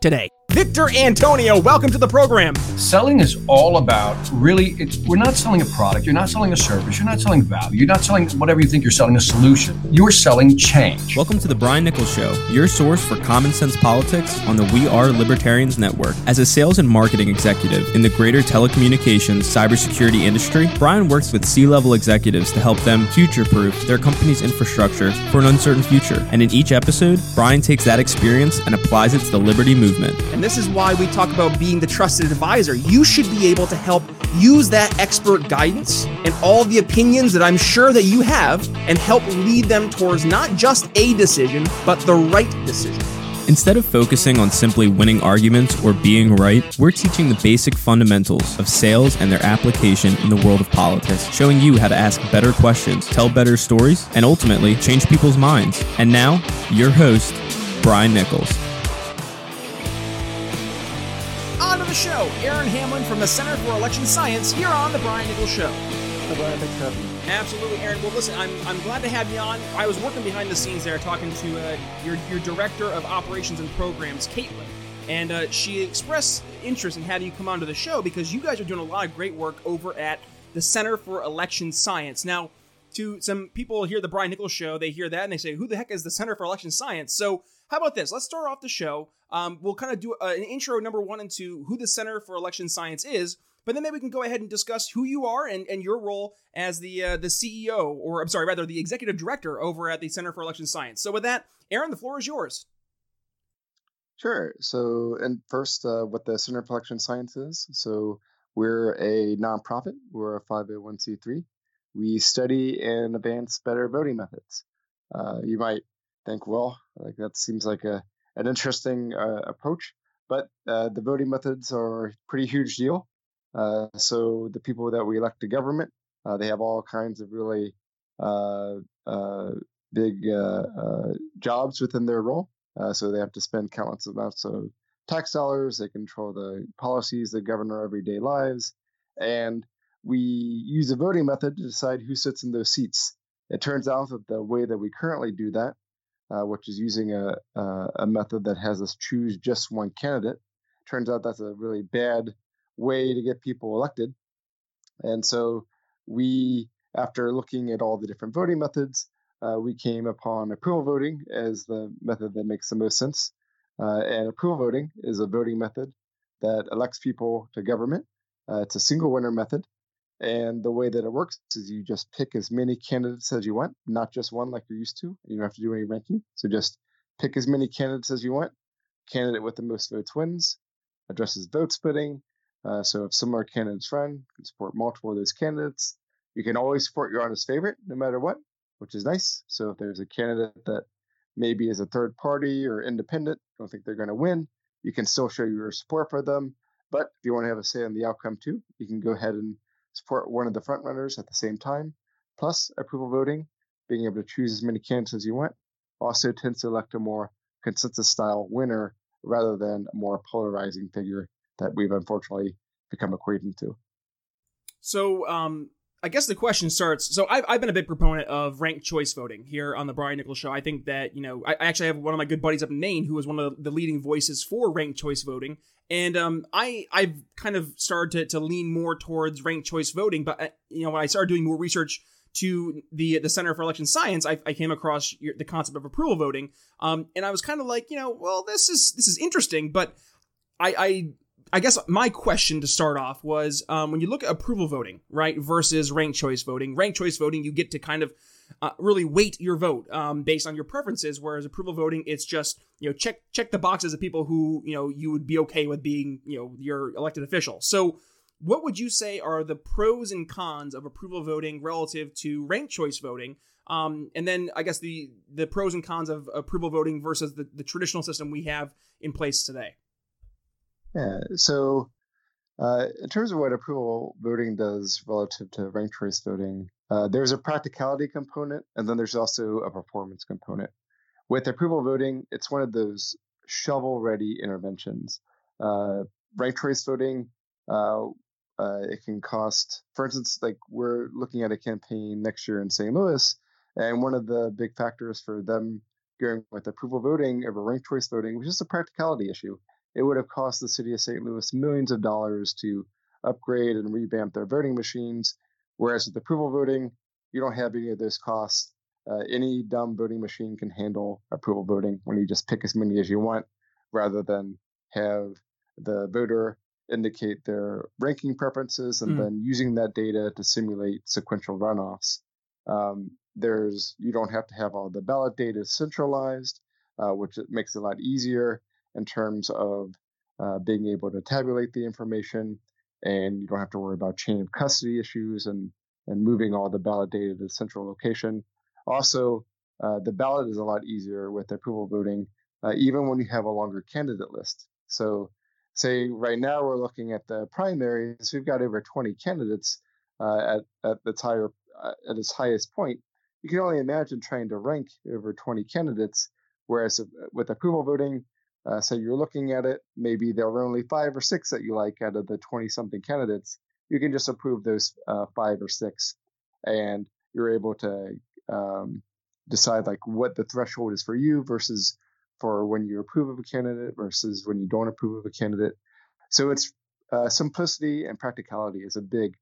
today. Victor Antonio, welcome to the program. Selling is all about really, we're not selling a product, you're not selling a service, you're not selling value, you're not selling whatever you think you're selling a solution. You're selling change. Welcome to the Brian Nichols Show, your source for common sense politics on the We Are Libertarians Network. As a sales and marketing executive in the greater telecommunications cybersecurity industry, Brian works with C level executives to help them future proof their company's infrastructure for an uncertain future. And in each episode, Brian takes that experience and applies it to the Liberty movement. And this is why we talk about being the trusted advisor. You should be able to help use that expert guidance and all the opinions that I'm sure that you have and help lead them towards not just a decision, but the right decision. Instead of focusing on simply winning arguments or being right, we're teaching the basic fundamentals of sales and their application in the world of politics, showing you how to ask better questions, tell better stories, and ultimately change people's minds. And now, your host, Brian Nichols. Show, Aaron Hamlin from the Center for Election Science here on The Brian Nichols Show. Brian. Thanks for having me. Absolutely, Aaron. Well, listen, I'm, I'm glad to have you on. I was working behind the scenes there talking to uh, your, your Director of Operations and Programs, Caitlin. And uh, she expressed interest in having you come onto the show because you guys are doing a lot of great work over at the Center for Election Science. Now, to some people hear the Brian Nichols show, they hear that and they say, "Who the heck is the Center for Election Science?" So, how about this? Let's start off the show. Um, we'll kind of do uh, an intro number one into who the Center for Election Science is, but then maybe we can go ahead and discuss who you are and, and your role as the uh, the CEO, or I'm sorry, rather the executive director over at the Center for Election Science. So, with that, Aaron, the floor is yours. Sure. So, and first, uh, what the Center for Election Science is. So, we're a nonprofit. We're a 501c3 we study and advance better voting methods. Uh, you might think, well, like that seems like a an interesting uh, approach, but uh, the voting methods are a pretty huge deal. Uh, so the people that we elect to government, uh, they have all kinds of really uh, big jobs within their role. so they have to spend countless amounts of tax dollars. They control the policies that govern our everyday lives, and we use a voting method to decide who sits in those seats. It turns out that the way that we currently do that, uh, which is using a, a, a method that has us choose just one candidate, turns out that's a really bad way to get people elected. And so we, after looking at all the different voting methods, uh, we came upon approval voting as the method that makes the most sense. Uh, and approval voting is a voting method that elects people to government. Uh, it's a single winner method. And the way that it works is you just pick as many candidates as you want, not just one like you're used to. You don't have to do any ranking. So just pick as many candidates as you want. Candidate with the most votes wins. Addresses vote splitting. Uh, so if similar candidates run, you can support multiple of those candidates. You can always support your honest favorite, no matter what, which is nice. So if there's a candidate that maybe is a third party or independent, don't think they're going to win, you can still show your support for them. But if you want to have a say on the outcome too, you can go ahead and support one of the frontrunners at the same time. Plus, approval voting, being able to choose as many candidates as you want, also tends to elect a more consensus style winner rather than a more polarizing figure that we've unfortunately become acquainted to. So, um, I guess the question starts. So I've, I've been a big proponent of ranked choice voting here on the Brian Nichols show. I think that, you know, I, I actually have one of my good buddies up in Maine who was one of the leading voices for ranked choice voting. And um, I, I've kind of started to, to lean more towards ranked choice voting. But, uh, you know, when I started doing more research to the the Center for Election Science, I, I came across your, the concept of approval voting, um, and I was kind of like, you know, well, this is this is interesting, but I, I I guess my question to start off was um, when you look at approval voting, right, versus ranked choice voting. Ranked choice voting, you get to kind of uh, really weight your vote um, based on your preferences, whereas approval voting, it's just you know check check the boxes of people who you know you would be okay with being you know your elected official. So, what would you say are the pros and cons of approval voting relative to ranked choice voting? Um, and then I guess the the pros and cons of approval voting versus the, the traditional system we have in place today. Yeah. So, uh, in terms of what approval voting does relative to ranked choice voting, uh, there's a practicality component, and then there's also a performance component. With approval voting, it's one of those shovel-ready interventions. Uh, ranked choice voting, uh, uh, it can cost, for instance, like we're looking at a campaign next year in St. Louis, and one of the big factors for them going with approval voting over ranked choice voting was just a practicality issue it would have cost the city of St. Louis millions of dollars to upgrade and revamp their voting machines. Whereas with approval voting, you don't have any of those costs. Uh, any dumb voting machine can handle approval voting when you just pick as many as you want rather than have the voter indicate their ranking preferences and mm. then using that data to simulate sequential runoffs. Um, there's you don't have to have all the ballot data centralized, uh, which makes it a lot easier in terms of uh, being able to tabulate the information, and you don't have to worry about chain of custody issues and and moving all the ballot data to the central location. Also, uh, the ballot is a lot easier with approval voting, uh, even when you have a longer candidate list. So, say right now we're looking at the primaries, we've got over 20 candidates uh, at at the higher uh, at its highest point. You can only imagine trying to rank over 20 candidates, whereas with approval voting, uh, so you're looking at it, maybe there are only five or six that you like out of the 20 something candidates. You can just approve those uh, five or six, and you're able to um, decide like what the threshold is for you versus for when you approve of a candidate versus when you don't approve of a candidate. So it's uh, simplicity and practicality is a big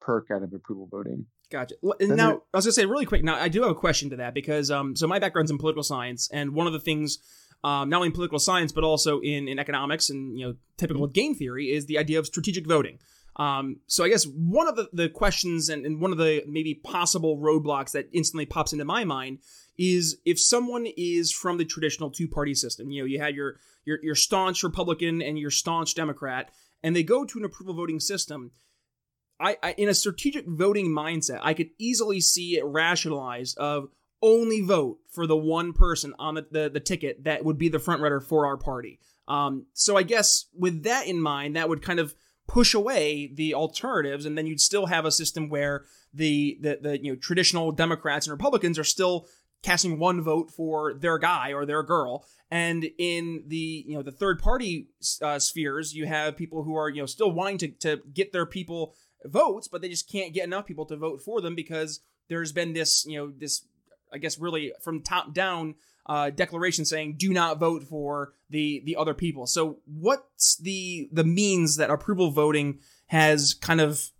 perk out of approval voting. Gotcha. And now, I was gonna say really quick. Now, I do have a question to that because um, so my background's in political science, and one of the things um, not only in political science but also in, in economics and you know typical with game theory is the idea of strategic voting. Um, so I guess one of the, the questions and, and one of the maybe possible roadblocks that instantly pops into my mind is if someone is from the traditional two party system, you know, you had your, your your staunch Republican and your staunch Democrat, and they go to an approval voting system. I, I in a strategic voting mindset, I could easily see it rationalized of only vote for the one person on the, the, the ticket that would be the front runner for our party. Um, so I guess with that in mind, that would kind of push away the alternatives, and then you'd still have a system where the the, the you know traditional Democrats and Republicans are still casting one vote for their guy or their girl and in the you know the third party uh, spheres you have people who are you know still wanting to, to get their people votes but they just can't get enough people to vote for them because there's been this you know this I guess really from top down uh, declaration saying do not vote for the the other people. So what's the the means that approval voting has kind of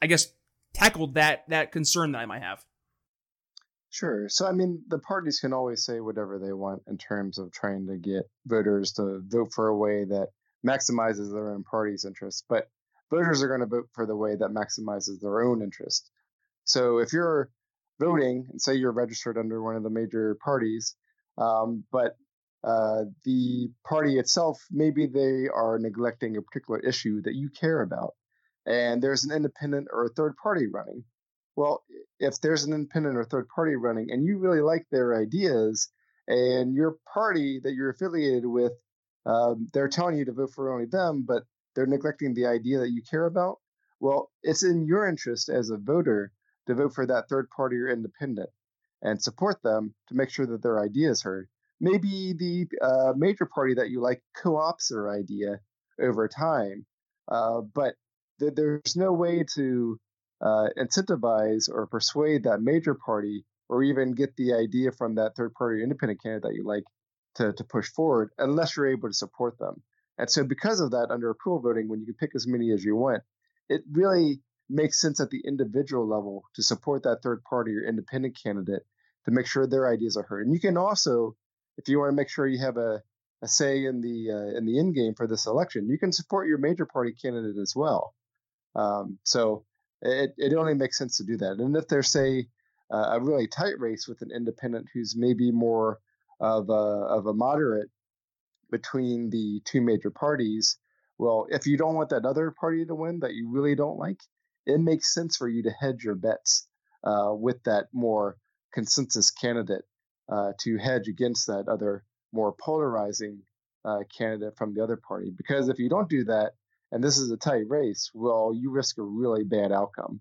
I guess tackled that that concern that I might have? Sure. So I mean the parties can always say whatever they want in terms of trying to get voters to vote for a way that maximizes their own party's interests, but voters are going to vote for the way that maximizes their own interest. So if you're voting and say you're registered under one of the major parties, um, but uh, the party itself, maybe they are neglecting a particular issue that you care about, and there's an independent or a third party running. Well, if there's an independent or third party running and you really like their ideas, and your party that you're affiliated with, um, they're telling you to vote for only them, but they're neglecting the idea that you care about, well, it's in your interest as a voter to vote for that third party or independent and support them to make sure that their idea is heard. Maybe the uh, major party that you like co ops their idea over time, uh, but th- there's no way to uh, incentivize or persuade that major party or even get the idea from that third party or independent candidate that you like to, to push forward unless you're able to support them. And so, because of that, under approval voting, when you can pick as many as you want, it really makes sense at the individual level to support that third party or independent candidate to make sure their ideas are heard. And you can also, if you want to make sure you have a, a say in the uh, in the end game for this election, you can support your major party candidate as well. Um, so it, it only makes sense to do that. And if there's say uh, a really tight race with an independent who's maybe more of a, of a moderate between the two major parties, well, if you don't want that other party to win that you really don't like, it makes sense for you to hedge your bets uh, with that more consensus candidate uh, to hedge against that other more polarizing uh, candidate from the other party. Because if you don't do that, and this is a tight race, well, you risk a really bad outcome.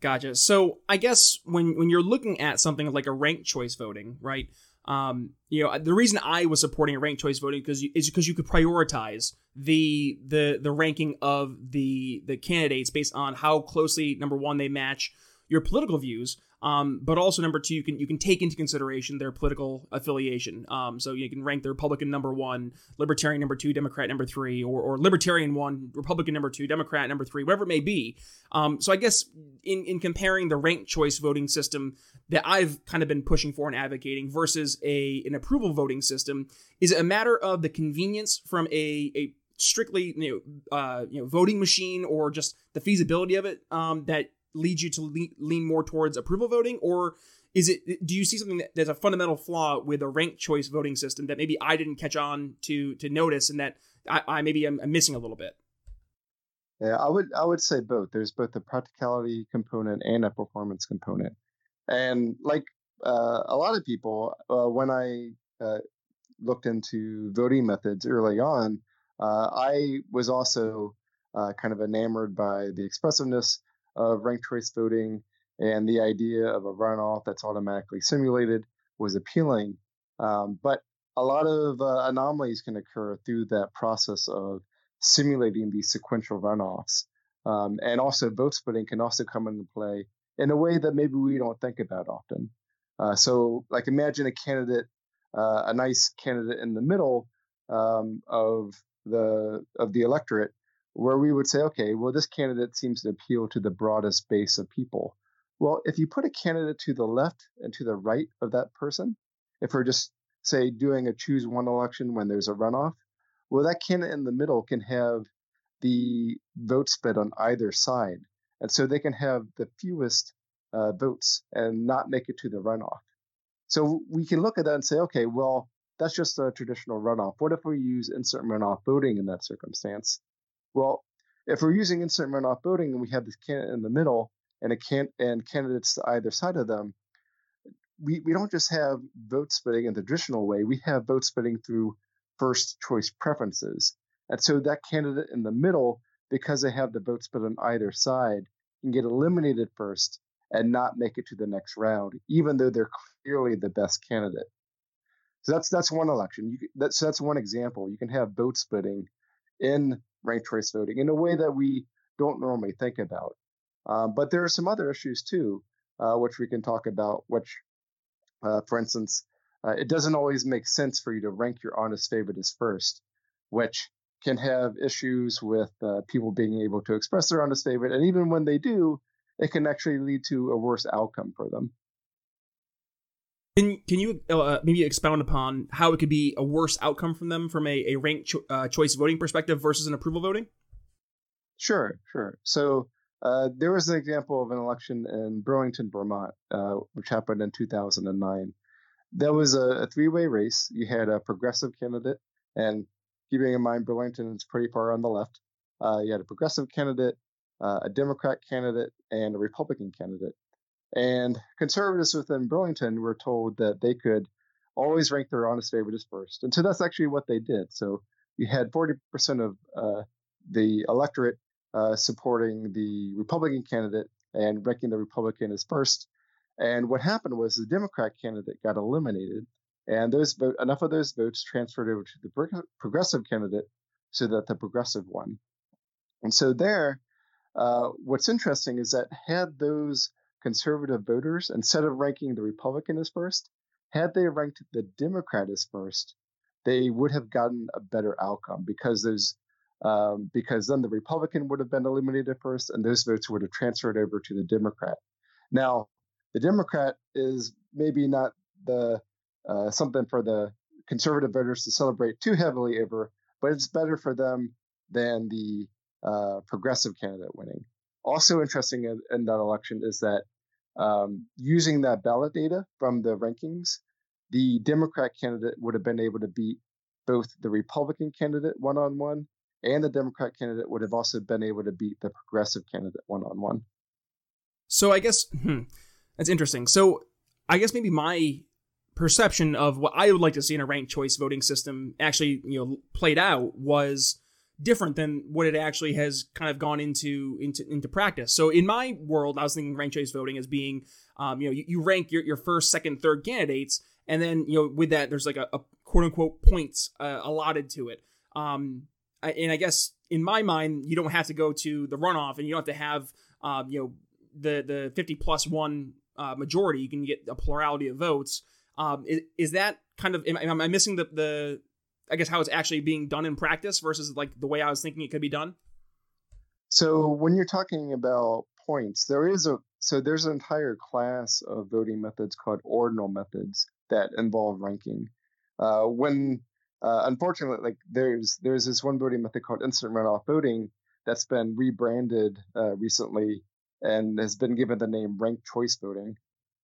Gotcha. So I guess when when you're looking at something like a ranked choice voting, right? Um, you know, the reason I was supporting ranked choice voting because is because you could prioritize the the the ranking of the the candidates based on how closely number one they match your political views, um, but also number two, you can you can take into consideration their political affiliation. Um, so you can rank the Republican number one, Libertarian number two, Democrat number three, or, or Libertarian one, Republican number two, Democrat number three, whatever it may be. Um, so I guess in in comparing the ranked choice voting system that I've kind of been pushing for and advocating versus a an approval voting system, is it a matter of the convenience from a a strictly you know uh, you know voting machine or just the feasibility of it um, that leads you to lean, more towards approval voting or is it do you see something that, there's a fundamental flaw with a ranked choice voting system that maybe I didn't catch on to to notice and that I, I maybe am missing a little bit? Yeah, I would I would say both. There's both a practicality component and a performance component. And like uh, a lot of people, uh, when I uh, looked into voting methods early on, uh, I was also uh, kind of enamored by the expressiveness of ranked choice voting and the idea of a runoff that's automatically simulated was appealing. Um, but a lot of uh, anomalies can occur through that process of simulating these sequential runoffs. Um, and also, vote splitting can also come into play in a way that maybe we don't think about often. Uh, so, like, imagine a candidate, uh, a nice candidate in the middle um, of the of the electorate where we would say, okay, well, this candidate seems to appeal to the broadest base of people. Well, if you put a candidate to the left and to the right of that person, if we're just, say, doing a choose one election when there's a runoff, well, that candidate in the middle can have the vote split on either side. And so they can have the fewest uh, votes and not make it to the runoff. So we can look at that and say, okay, well, that's just a traditional runoff. What if we use instant runoff voting in that circumstance? Well, if we're using instant runoff voting and we have this candidate in the middle and a can and candidates to either side of them, we, we don't just have vote splitting in the traditional way. We have vote splitting through first choice preferences. And so that candidate in the middle, because they have the vote split on either side, can get eliminated first and not make it to the next round, even though they're clearly the best candidate. So that's that's one election. You, that's that's one example. You can have vote splitting in ranked choice voting in a way that we don't normally think about. Um, but there are some other issues too, uh, which we can talk about. Which, uh, for instance, uh, it doesn't always make sense for you to rank your honest favorite as first, which can have issues with uh, people being able to express their honest favorite, and even when they do, it can actually lead to a worse outcome for them. Can can you uh, maybe expound upon how it could be a worse outcome from them from a, a ranked cho- uh, choice voting perspective versus an approval voting? Sure, sure. So uh, there was an example of an election in Burlington, Vermont, uh, which happened in 2009. That was a, a three-way race. You had a progressive candidate, and keeping in mind Burlington is pretty far on the left. Uh, you had a progressive candidate, uh, a Democrat candidate, and a Republican candidate. And conservatives within Burlington were told that they could always rank their honest favorites first. And so that's actually what they did. So you had 40% of uh, the electorate uh, supporting the Republican candidate and ranking the Republican as first. And what happened was the Democrat candidate got eliminated, and those vote, enough of those votes transferred over to the progressive candidate so that the progressive won. And so there, uh, what's interesting is that had those conservative voters, instead of ranking the Republican as first, had they ranked the Democrat as first, they would have gotten a better outcome because those um, because then the Republican would have been eliminated first, and those votes would have transferred over to the Democrat. Now, the Democrat is maybe not the uh, something for the conservative voters to celebrate too heavily over, but it's better for them than the uh, progressive candidate winning. Also interesting in, in that election is that um, using that ballot data from the rankings, the Democrat candidate would have been able to beat both the Republican candidate one on one and the Democrat candidate would have also been able to beat the progressive candidate one on one. So I guess hmm, that's interesting. So I guess maybe my perception of what I would like to see in a ranked choice voting system actually, you know, played out was different than what it actually has kind of gone into into into practice. So in my world, I was thinking ranked choice voting as being, um, you know, you, you rank your, your first, second, third candidates, and then you know with that there's like a, a quote unquote points uh, allotted to it. Um, and I guess in my mind, you don't have to go to the runoff, and you don't have to have um, you know the the 50 plus one uh, majority. You can get a plurality of votes. Um, is, is that kind of am, am I missing the the I guess how it's actually being done in practice versus like the way I was thinking it could be done? So when you're talking about points, there is a so there's an entire class of voting methods called ordinal methods that involve ranking. Uh, when uh, unfortunately, like there's there's this one voting method called instant runoff voting that's been rebranded uh, recently and has been given the name ranked choice voting.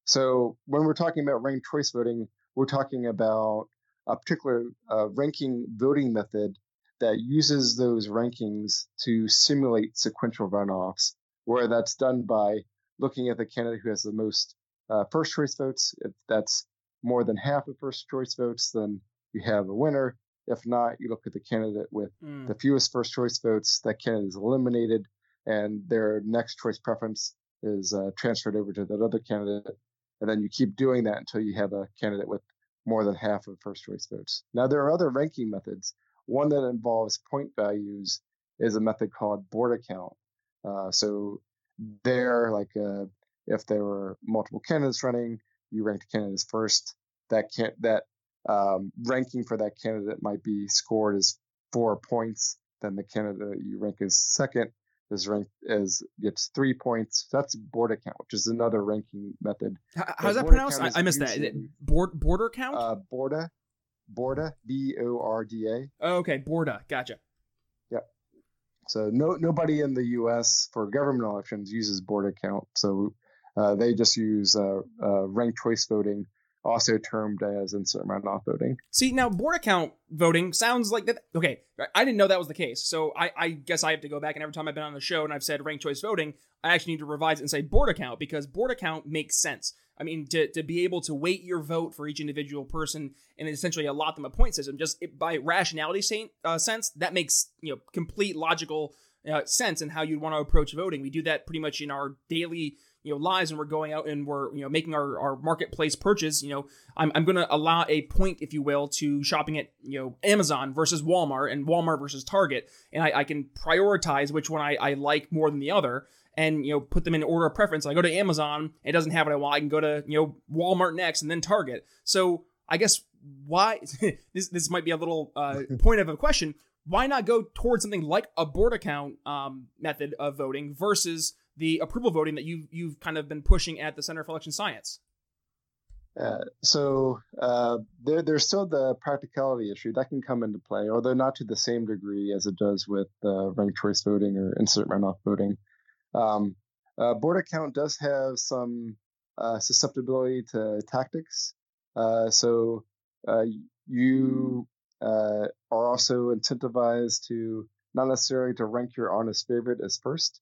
So when we're talking about ranked choice voting, we're talking about a particular uh, ranking voting method that uses those rankings to simulate sequential runoffs, where that's done by looking at the candidate who has the most uh, first choice votes. If that's more than half of first choice votes, then you have a winner. If not, you look at the candidate with mm. the fewest first choice votes. That candidate is eliminated, and their next choice preference is uh, transferred over to that other candidate. And then you keep doing that until you have a candidate with more than half of first choice votes. Now, there are other ranking methods. One that involves point values is a method called Borda count. Uh, so, there, like uh, if there were multiple candidates running, you ranked candidates first. That can that um, ranking for that candidate might be scored as four points. Then the candidate you rank as second is ranked as gets three points. That's Borda count, which is another ranking method. How, how's that pronounced? I, I, missed that. Is board, Borda count? Uh, Borda, Borda, B O R D A. Oh, okay, border. Gotcha. Yep. So no nobody in the U.S. for government elections uses border count. So uh, they just use uh, uh, ranked choice voting also termed as instant not voting. See, now Borda count voting sounds like that. Okay, I didn't know that was the case. So I, I, guess I have to go back and every time I've been on the show and I've said ranked choice voting, I actually need to revise it and say Borda count because Borda count makes sense. I mean, to, to be able to weight your vote for each individual person and essentially allot them a point system, just by rationality uh, sense, that makes you know complete logical uh, sense in how you'd want to approach voting. We do that pretty much in our daily you know lives and we're going out and we're you know making our, our marketplace purchase you know i'm, I'm going to allow a point if you will to shopping at you know amazon versus walmart and walmart versus target. And i, I can prioritize which one I, I like more than the other and you know put them in order of preference. I go to amazon it doesn't have what i want. I can go to you know walmart next and then target. So i guess why this this might be a little uh, point of a question. Why not go towards something like a Borda count um, method of voting versus the approval voting that you you've kind of been pushing at the Center for Election Science? Uh, so uh, there, there's still the practicality issue that can come into play, although not to the same degree as it does with uh, ranked choice voting or instant runoff voting. Um, uh, Borda count does have some uh, susceptibility to tactics, uh, so you are also incentivized to not necessarily to rank your honest favorite as first.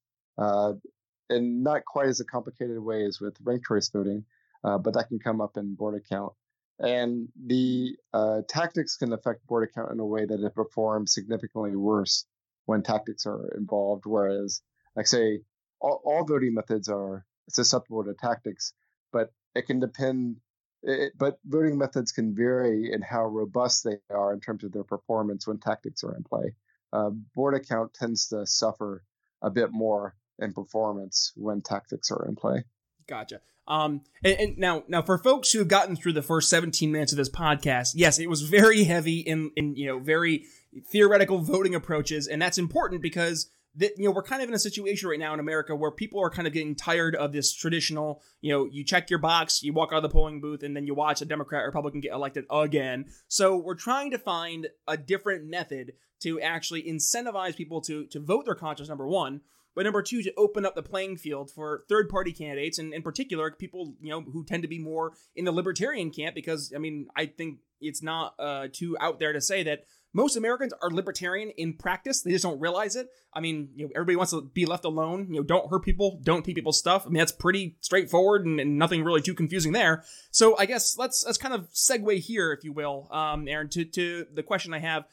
In not quite as a complicated way as with ranked choice voting, uh, but that can come up in Borda count. And the uh, tactics can affect Borda count in a way that it performs significantly worse when tactics are involved. Whereas, like say, all, all voting methods are susceptible to tactics, but it can depend. It, but voting methods can vary in how robust they are in terms of their performance when tactics are in play. Uh, Borda count tends to suffer a bit more and performance when tactics are in play. Gotcha. Um, and, and, now, now for folks who have gotten through the first 17 minutes of this podcast, yes, it was very heavy in, in you know, very theoretical voting approaches, and that's important because that you know we're kind of in a situation right now in America where people are kind of getting tired of this traditional, you know, you check your box, you walk out of the polling booth, and then you watch a Democrat or Republican get elected again. So we're trying to find a different method to actually incentivize people to to vote their conscience. Number one, but number two, to open up the playing field for third party candidates, and in particular, people you know who tend to be more in the libertarian camp. Because I mean, I think it's not uh, too out there to say that most Americans are libertarian in practice. They just don't realize it. I mean, you know, everybody wants to be left alone. You know, don't hurt people, don't take people's stuff. I mean, that's pretty straightforward and, and nothing really too confusing there. So I guess let's let's kind of segue here, if you will, um, Aaron, to to the question I have.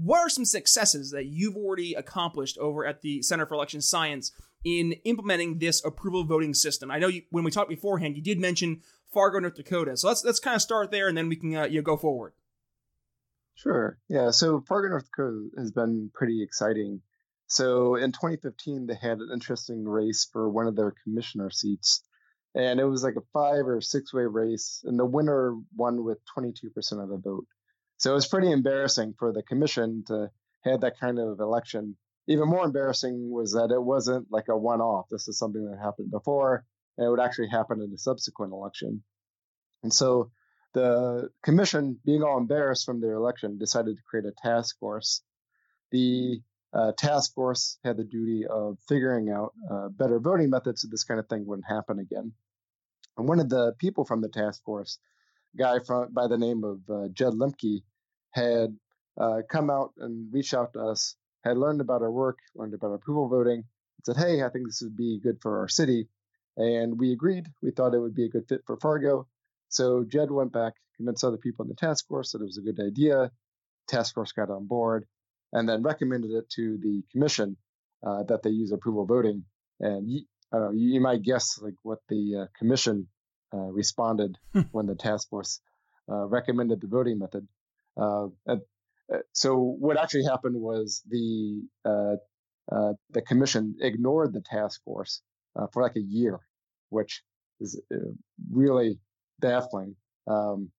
What are some successes that you've already accomplished over at the Center for Election Science in implementing this approval voting system? I know you, when we talked beforehand, you did mention Fargo, North Dakota. So let's let's kind of start there, and then we can uh, you know, go forward. Sure. Yeah. So Fargo, North Dakota has been pretty exciting. So in 2015, they had an interesting race for one of their commissioner seats. And it was like a five or six way race, and the winner won with 22% of the vote. So it was pretty embarrassing for the commission to have that kind of election. Even more embarrassing was that it wasn't like a one off. This is something that happened before, and it would actually happen in the subsequent election. And so the commission, being all embarrassed from their election, decided to create a task force. The uh, task force had the duty of figuring out uh, better voting methods so this kind of thing wouldn't happen again. And one of the people from the task force, a guy from by the name of uh, Jed Limke, had uh, come out and reached out to us, had learned about our work, learned about approval voting, and said, "Hey, I think this would be good for our city." And we agreed. We thought it would be a good fit for Fargo. So Jed went back, convinced other people in the task force that it was a good idea. Task force got on board, and then recommended it to the commission uh, that they use approval voting. And you, uh, you, might guess like what the uh, commission uh, responded hmm. when the task force uh, recommended the voting method. Uh, so what actually happened was the the commission ignored the task force for like a year, which is really baffling. Um,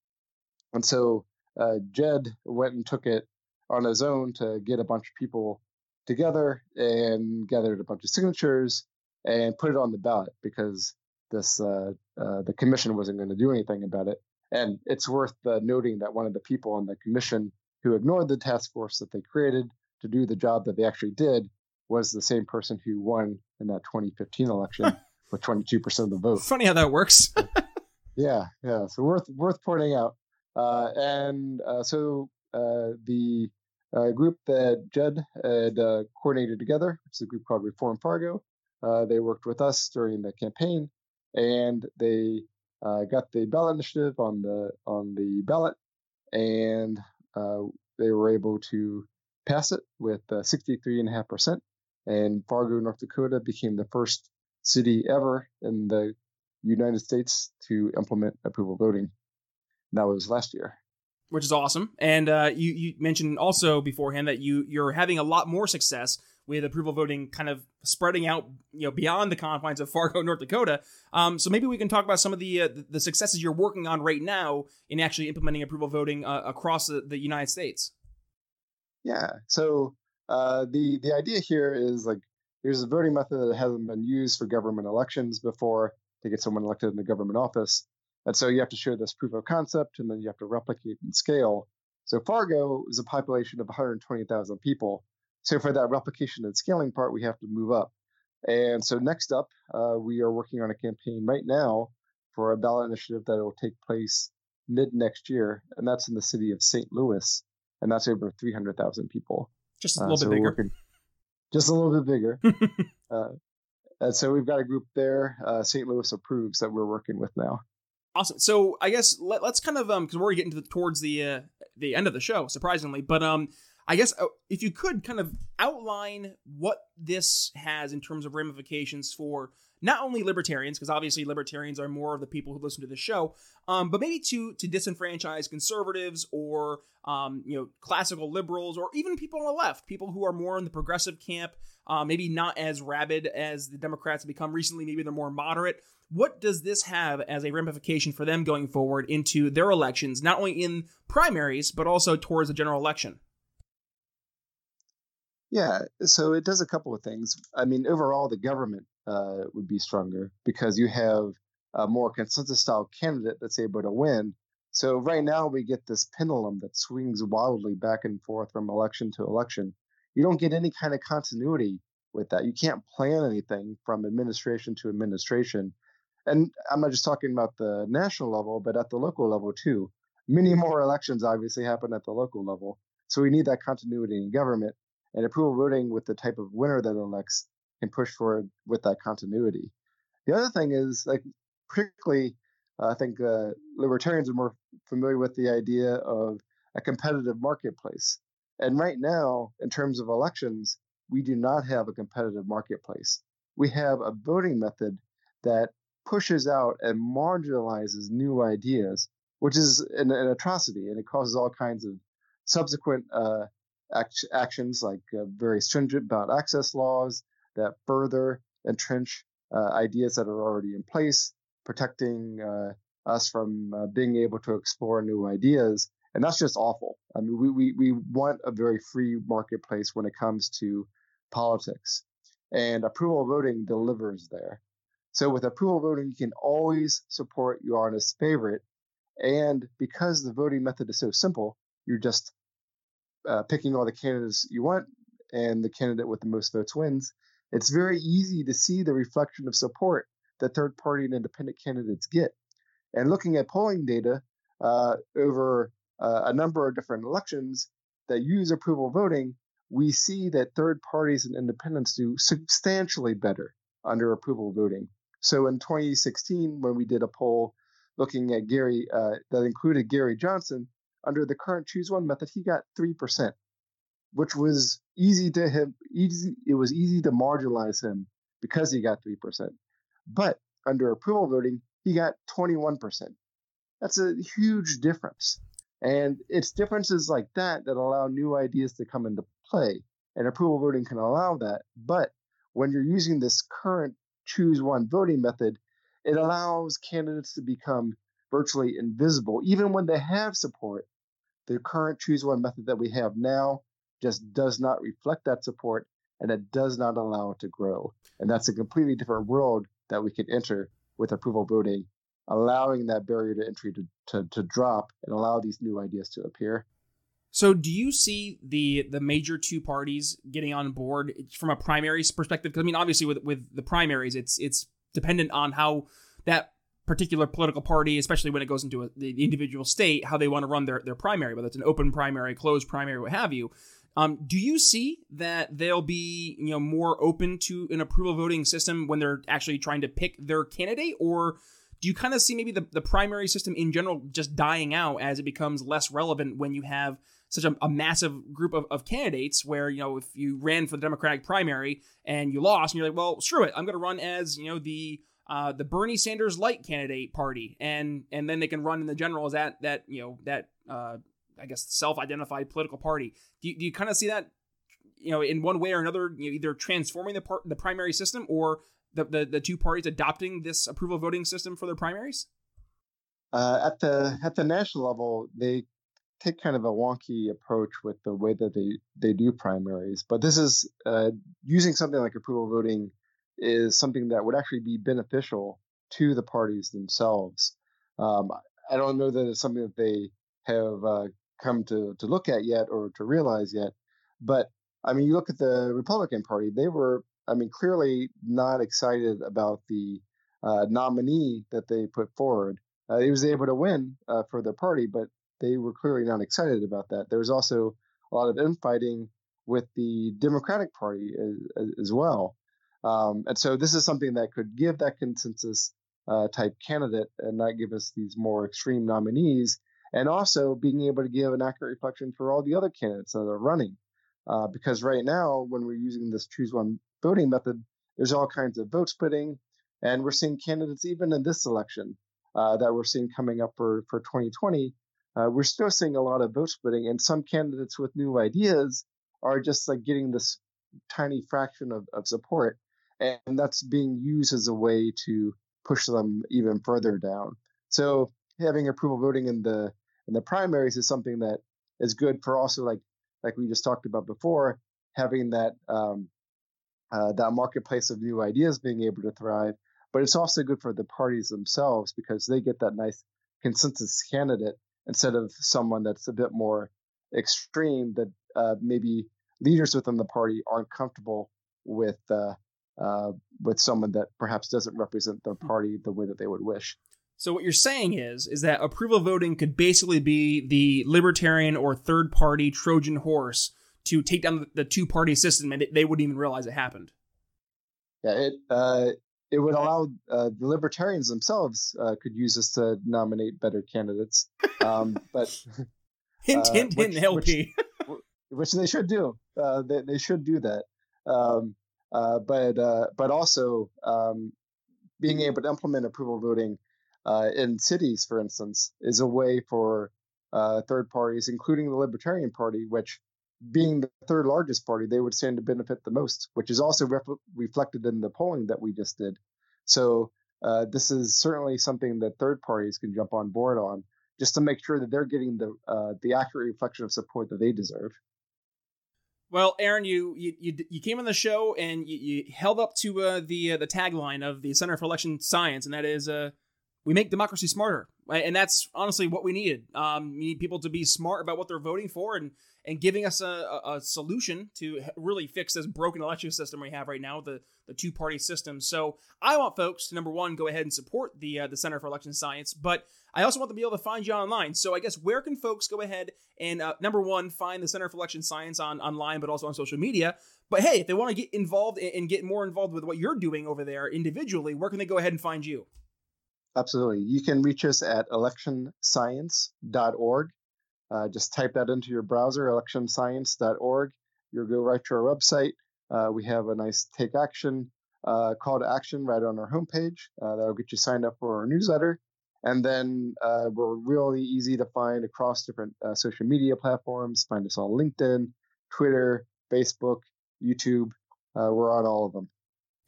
and so uh, Jed went and took it on his own to get a bunch of people together and gathered a bunch of signatures and put it on the ballot because this uh, uh, the commission wasn't going to do anything about it. And it's worth uh, noting that one of the people on the commission who ignored the task force that they created to do the job that they actually did was the same person who won in that 2015 election with 22% of the vote. Funny how that works. Yeah, yeah. So worth worth pointing out. Uh, and uh, so uh, the uh, group that Judd had uh, coordinated together, which is a group called Reform Fargo, uh, they worked with us during the campaign, and they uh, got the ballot initiative on the on the ballot, and uh, they were able to pass it with uh, 63.5 percent. And Fargo, North Dakota, became the first city ever in the United States to implement approval voting. That was last year. Which is awesome. And uh, you, you mentioned also beforehand that you you're having a lot more success with approval voting kind of spreading out you know beyond the confines of Fargo, North Dakota. Um, so maybe we can talk about some of the uh, the successes you're working on right now in actually implementing approval voting uh, across the, the, United States. Yeah. So uh, the the idea here is like there's a voting method that hasn't been used for government elections before to get someone elected in the government office. And so you have to show this proof of concept and then you have to replicate and scale. So Fargo is a population of 120,000 people. So for that replication and scaling part, we have to move up. And so next up, uh, we are working on a campaign right now for a ballot initiative that will take place mid next year, and that's in the city of St. Louis, and that's over 300,000 people. Just a uh, little uh, so bit bigger. Working, just a little bit bigger. uh, and so we've got a group there, uh, St. Louis approves that we're working with now. Awesome. So I guess let, us kind of um because we're getting to the, towards the uh, the end of the show, surprisingly, but um I guess uh, if you could kind of outline what this has in terms of ramifications for not only libertarians, because obviously libertarians are more of the people who listen to the show, um, but maybe to to disenfranchise conservatives or um, you know classical liberals or even people on the left, people who are more in the progressive camp, uh, maybe not as rabid as the Democrats have become recently. Maybe they're more moderate. What does this have as a ramification for them going forward into their elections, not only in primaries but also towards the general election? Yeah, so it does a couple of things. I mean, overall, the government uh, would be stronger because you have a more consensus style candidate that's able to win. So right now we get this pendulum that swings wildly back and forth from election to election. You don't get any kind of continuity with that. You can't plan anything from administration to administration. And I'm not just talking about the national level, but at the local level too. Many more elections obviously happen at the local level. So we need that continuity in government and approval voting with the type of winner that elects can push forward with that continuity. The other thing is like particularly uh, I think uh, libertarians are more familiar with the idea of a competitive marketplace. And right now, in terms of elections, we do not have a competitive marketplace. We have a voting method that pushes out and marginalizes new ideas, which is an, an atrocity, and it causes all kinds of subsequent uh, act- actions like uh, very stringent ballot access laws that further entrench uh, ideas that are already in place, protecting uh, us from uh, being able to explore new ideas. And that's just awful. I mean, we, we, we want a very free marketplace when it comes to politics. And approval voting delivers there. So with approval voting, you can always support your honest favorite. And because the voting method is so simple, you're just uh, picking all the candidates you want, and the candidate with the most votes wins. It's very easy to see the reflection of support that third party and independent candidates get. And looking at polling data uh, over uh, a number of different elections that use approval voting, we see that third parties and independents do substantially better under approval voting. So in 2016, when we did a poll looking at Gary uh, that included Gary Johnson, under the current choose one method, he got three percent, which was easy to him. Easy, it was easy to marginalize him because he got three percent. But under approval voting, he got 21%. That's a huge difference. And it's differences like that that allow new ideas to come into play. And approval voting can allow that. But when you're using this current choose one voting method, it allows candidates to become virtually invisible, even when they have support. The current choose one method that we have now just does not reflect that support and it does not allow it to grow. And that's a completely different world that we can enter with approval voting, allowing that barrier to entry to, to, to drop and allow these new ideas to appear. So, do you see the the major two parties getting on board from a primaries perspective? Because I mean, obviously, with with the primaries, it's it's dependent on how that particular political party, especially when it goes into a, the individual state, how they want to run their their primary, whether it's an open primary, closed primary, what have you. Um, do you see that they'll be you know more open to an approval voting system when they're actually trying to pick their candidate, or do you kind of see maybe the, the primary system in general just dying out as it becomes less relevant when you have such a, a massive group of, of candidates where you know if you ran for the democratic primary and you lost and you're like well screw it i'm going to run as you know the uh, the bernie sanders light candidate party and and then they can run in the general as that that you know that uh, I guess self-identified political party. Do you, do you kind of see that, you know, in one way or another, you know, either transforming the part the primary system or the, the the two parties adopting this approval voting system for their primaries? Uh, at the at the national level, they take kind of a wonky approach with the way that they they do primaries. But this is uh, using something like approval voting is something that would actually be beneficial to the parties themselves. Um, I don't know that it's something that they have uh, come to to look at yet or to realize yet. But I mean, you look at the Republican Party; they were, I mean, clearly not excited about the uh, nominee that they put forward. Uh, he was able to win uh, for their party, but they were clearly not excited about that. There was also a lot of infighting with the Democratic Party as, as well. Um, and so this is something that could give that consensus uh, type candidate and not give us these more extreme nominees and also being able to give an accurate reflection for all the other candidates that are running. Uh, because right now, when we're using this choose one voting method, there's all kinds of vote splitting, and we're seeing candidates even in this election uh, that we're seeing coming up for for 2020. Uh, we're still seeing a lot of vote splitting, and some candidates with new ideas are just like getting this tiny fraction of, of support, and that's being used as a way to push them even further down. So having approval voting in the in the primaries is something that is good for also like like we just talked about before having that um, uh, that marketplace of new ideas being able to thrive. But it's also good for the parties themselves because they get that nice consensus candidate instead of someone that's a bit more extreme that uh, maybe leaders within the party aren't comfortable with uh, uh, with someone that perhaps doesn't represent their hmm. party the way that they would wish. So what you're saying is is that approval voting could basically be the libertarian or third party Trojan horse to take down the two party system, and they wouldn't even realize it happened. Yeah, it uh, it would allow uh, the libertarians themselves uh, could use this to nominate better candidates. Um, but hint, uh, hint, hint, LP. Which, which, they should do. Uh, they, they should do that. Um, uh, but but also um, being able to implement approval voting in cities, for instance, is a way for third parties, including the Libertarian Party, which being the third largest party, they would stand to benefit the most, which is also ref- reflected in the polling that we just did. So uh, this is certainly something that third parties can jump on board on, just to make sure that they're getting the uh, the accurate reflection of support that they deserve. Well, Aaron, you you you, came on the show and you, you held up to uh, the uh, the tagline of the Center for Election Science, and that is uh, "We make democracy smarter." And that's honestly what we needed. Um, we need people to be smart about what they're voting for and and giving us a, a, solution to really fix this broken election system we have right now, the, the two party system. So I want folks to number one go ahead and support the uh, the Center for Election Science, but I also want to be able to find you online. So I guess where can folks go ahead and uh, number one find the Center for Election Science on online, but also on social media. But hey, if they want to get involved and get more involved with what you're doing over there individually, where can they go ahead and find you? Absolutely. You can reach us at electionscience.org. Uh, just type that into your browser, electionscience.org. You'll go right to our website. Uh, we have a nice take action uh, call to action right on our homepage. Uh, that'll get you signed up for our newsletter. And then uh, we're really easy to find across different uh, social media platforms. Find us on LinkedIn, Twitter, Facebook, YouTube. we're on all of them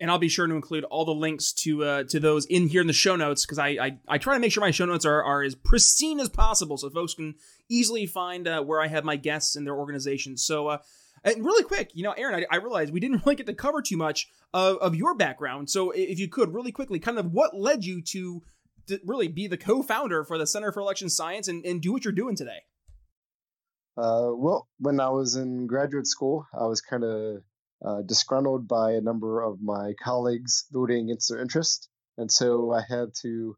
and I'll be sure to include all the links to uh, to those in here in the show notes because I, I, I try to make sure my show notes are, are as pristine as possible so folks can easily find uh, where I have my guests and their organizations. So. Uh, and really quick, you know, Aaron, I, I realized we didn't really get to cover too much of, of your background. So, if you could, really quickly, kind of what led you to, to really be the co founder for the Center for Election Science and, and do what you're doing today? Uh, well, when I was in graduate school, I was kind of uh, disgruntled by a number of my colleagues voting against their interest. And so I had to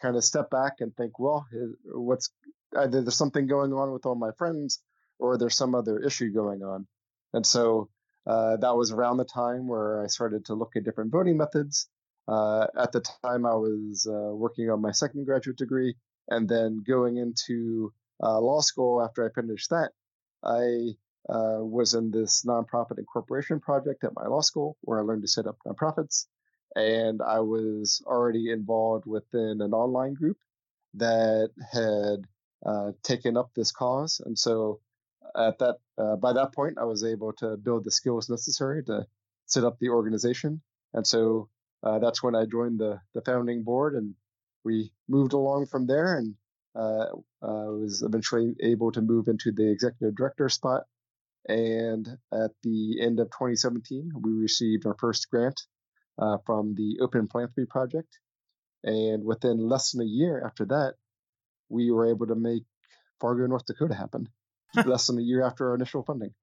kind of step back and think, well, what's either there's something going on with all my friends or there's some other issue going on. And so uh, that was around the time where I started to look at different voting methods. Uh, at the time, I was uh, working on my second graduate degree and then going into uh, law school after I finished that. I uh, was in this nonprofit incorporation project at my law school where I learned to set up nonprofits. And I was already involved within an online group that had uh, taken up this cause. And so at that, uh, by that point, I was able to build the skills necessary to set up the organization. And so uh, that's when I joined the, the founding board and we moved along from there and uh, uh, was eventually able to move into the executive director spot and at the end of 2017, we received our first grant uh, from the Open Philanthropy Project. And within less than a year after that, we were able to make Fargo, North Dakota happen. less than a year after our initial funding.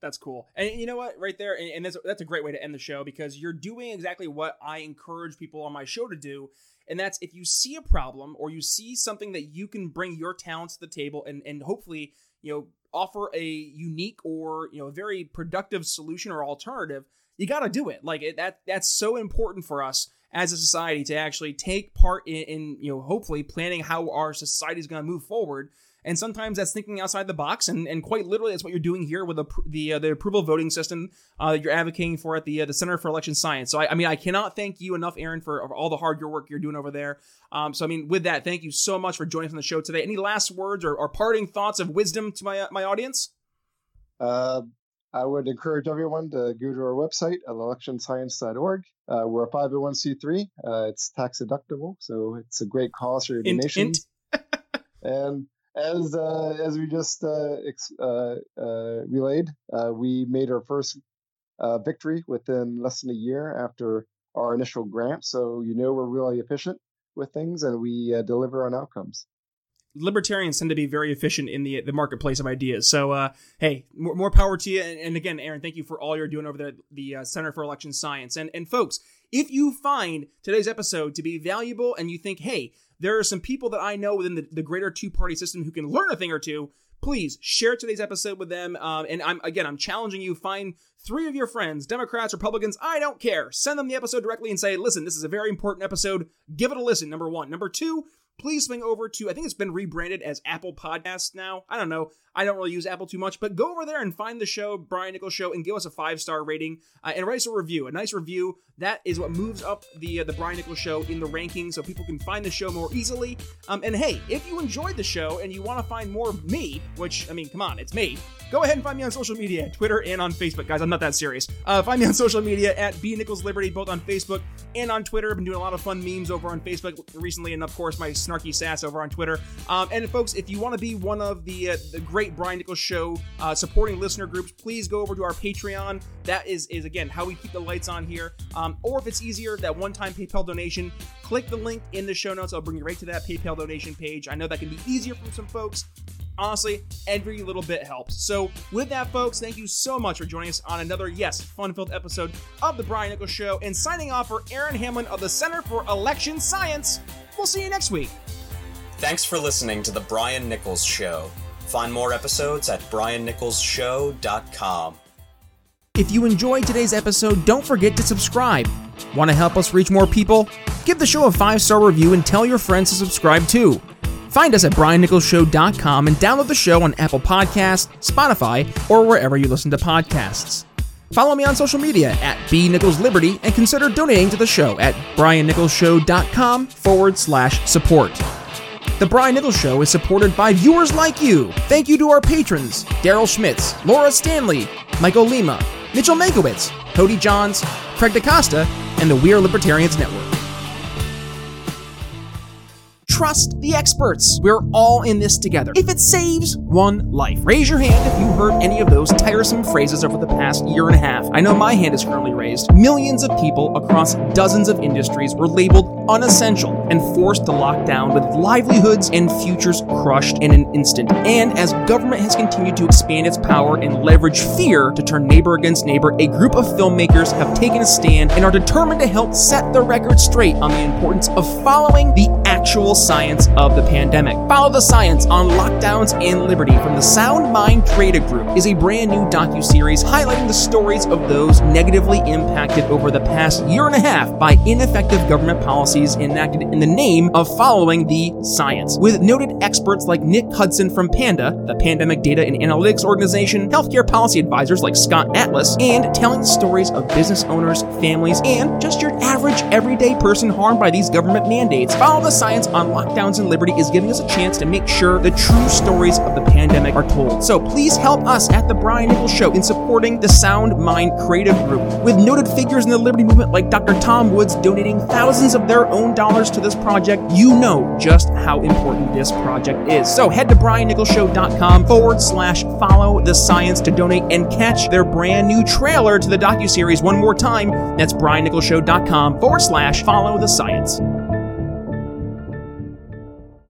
That's cool. And you know what, right there, and that's that's a great way to end the show because you're doing exactly what I encourage people on my show to do, and that's if you see a problem or you see something that you can bring your talents to the table and and hopefully you know offer a unique or you know a very productive solution or alternative you got to do it. Like it, that that's so important for us as a society to actually take part in, in you know hopefully planning how our society is going to move forward and sometimes that's thinking outside the box, and, and quite literally that's what you're doing here with the the, uh, the approval voting system uh, that you're advocating for at the uh, the Center for Election Science. So I, I, mean I cannot thank you enough, Aaron, for, all the hard work you're doing over there. Um, so I mean with that, thank you so much for joining us on the show today. Any last words or, or parting thoughts of wisdom to my uh, my audience? Uh, I would encourage everyone to go to our website at electionscience.org. Uh, we're a 501c3. Uh, it's tax deductible, so it's a great cause for your donations. and as uh, as we just uh, ex- uh, uh relayed, uh, we made our first uh, victory within less than a year after our initial grant. So you know we're really efficient with things and we deliver on outcomes libertarians tend to be very efficient in the the marketplace of ideas. So, uh, hey, more, more power to you. And, and, again, Aaron, thank you for all you're doing over there at the uh, Center for Election Science. And and folks, if you find today's episode to be valuable and you think, hey, there are some people that I know within the, the greater two party system who can learn a thing or two, please share today's episode with them. Um, and I'm again, I'm challenging you. Find three of your friends, Democrats, Republicans. I don't care. Send them the episode directly and say, listen, this is a very important episode. Give it a listen. Number one. Number two please swing over to, I think it's been rebranded as Apple Podcasts now. I don't know. I don't really use Apple too much, but go over there and find the show, Brian Nichols Show, and give us a five star rating uh, and write us a review. A nice review. That is what moves up the uh, the Brian Nichols Show in the rankings so people can find the show more easily. Um, and hey, if you enjoyed the show and you want to find more of me, which, I mean, come on, it's me, go ahead and find me on social media, Twitter and on Facebook. Guys, I'm not that serious. Uh, find me on social media at B Nichols Liberty, both on Facebook and on Twitter. I've been doing a lot of fun memes over on Facebook recently, and of course, my snarky sass over on Twitter. Um, and folks, if you want to be one of the, uh, the great Brian Nichols Show uh, supporting listener groups, please go over to our Patreon. That is, is again, how we keep the lights on here. Um, or if it's easier, that one time PayPal donation, click the link in the show notes. I'll bring you right to that PayPal donation page. I know that can be easier for some folks. Honestly, every little bit helps. So, with that, folks, thank you so much for joining us on another, yes, fun filled episode of The Brian Nichols Show. And signing off for Aaron Hamlin of the Center for Election Science. We'll see you next week. Thanks for listening to The Brian Nichols Show. Find more episodes at briannicholsshow.com. If you enjoyed today's episode, don't forget to subscribe. Want to help us reach more people? Give the show a five star review and tell your friends to subscribe too. Find us at briannicholsshow.com and download the show on Apple Podcasts, Spotify, or wherever you listen to podcasts. Follow me on social media at B Nichols Liberty and consider donating to the show at briannicholsshow.com forward slash support. The Brian Nichols Show is supported by viewers like you. Thank you to our patrons Daryl Schmitz, Laura Stanley, Michael Lima, Mitchell Mankiewicz, Cody Johns, Craig DaCosta, and the We Are Libertarians Network trust the experts. We're all in this together. If it saves one life, raise your hand if you heard any of those tiresome phrases over the past year and a half. I know my hand is currently raised. Millions of people across dozens of industries were labeled unessential and forced to lock down with livelihoods and futures crushed in an instant. And as government has continued to expand its power and leverage fear to turn neighbor against neighbor, a group of filmmakers have taken a stand and are determined to help set the record straight on the importance of following the actual science of the pandemic. Follow the science on lockdowns and liberty from the Sound Mind Creative Group is a brand new docu-series highlighting the stories of those negatively impacted over the past year and a half by ineffective government policies enacted in the name of following the science. With noted experts like Nick Hudson from PANDA, the Pandemic Data and Analytics Organization, healthcare policy advisors like Scott Atlas, and telling the stories of business owners, families, and just your average everyday person harmed by these government mandates. Follow the science on lockdowns and liberty is giving us a chance to make sure the true stories of the pandemic are told. So please help us at the Brian Nichols Show in supporting the Sound Mind Creative Group. With noted figures in the liberty movement like Dr. Tom Woods donating thousands of their own dollars to this project, you know just how important this project is. So head to briannicholsshow.com forward slash follow the science to donate and catch their brand new trailer to the docu-series one more time. That's briannicholsshow.com forward slash follow the science.